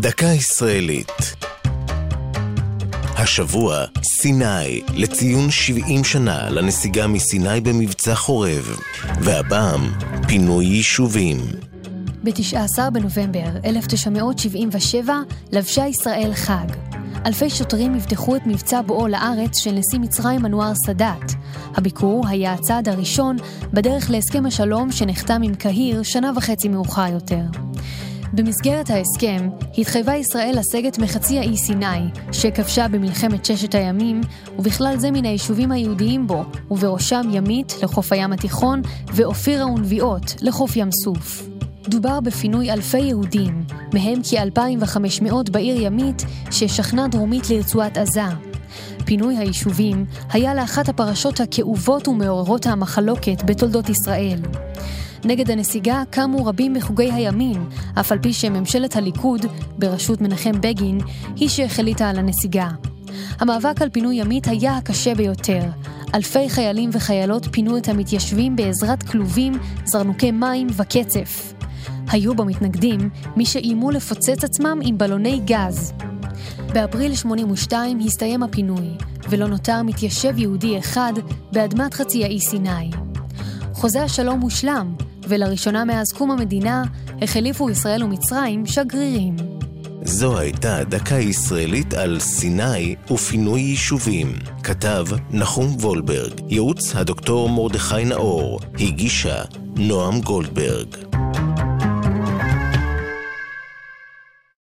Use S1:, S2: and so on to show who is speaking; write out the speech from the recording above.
S1: דקה ישראלית. השבוע, סיני, לציון 70 שנה לנסיגה מסיני במבצע חורב, והפעם, פינוי יישובים.
S2: ב-19 בנובמבר 1977 לבשה ישראל חג. אלפי שוטרים יפתחו את מבצע בואו לארץ של נשיא מצרים אנואר סאדאת. הביקור היה הצעד הראשון בדרך להסכם השלום שנחתם עם קהיר שנה וחצי מאוחר יותר. במסגרת ההסכם התחייבה ישראל לסגת מחצי האי סיני, שכבשה במלחמת ששת הימים, ובכלל זה מן היישובים היהודיים בו, ובראשם ימית לחוף הים התיכון, ואופירה ונביעות לחוף ים סוף. דובר בפינוי אלפי יהודים, מהם כ-2,500 בעיר ימית, ששכנה דרומית לרצועת עזה. פינוי היישובים היה לאחת הפרשות הכאובות ומעוררות המחלוקת בתולדות ישראל. נגד הנסיגה קמו רבים מחוגי הימין, אף על פי שממשלת הליכוד, בראשות מנחם בגין, היא שהחליטה על הנסיגה. המאבק על פינוי ימית היה הקשה ביותר. אלפי חיילים וחיילות פינו את המתיישבים בעזרת כלובים, זרנוקי מים וקצף. היו במתנגדים מי שאיימו לפוצץ עצמם עם בלוני גז. באפריל 82 הסתיים הפינוי, ולא נותר מתיישב יהודי אחד באדמת חצי האי סיני. חוזה השלום הושלם, ולראשונה מאז קום המדינה החליפו ישראל ומצרים שגרירים.
S1: זו הייתה דקה ישראלית על סיני ופינוי יישובים. כתב נחום וולברג, ייעוץ הדוקטור מרדכי נאור, הגישה נועם גולדברג.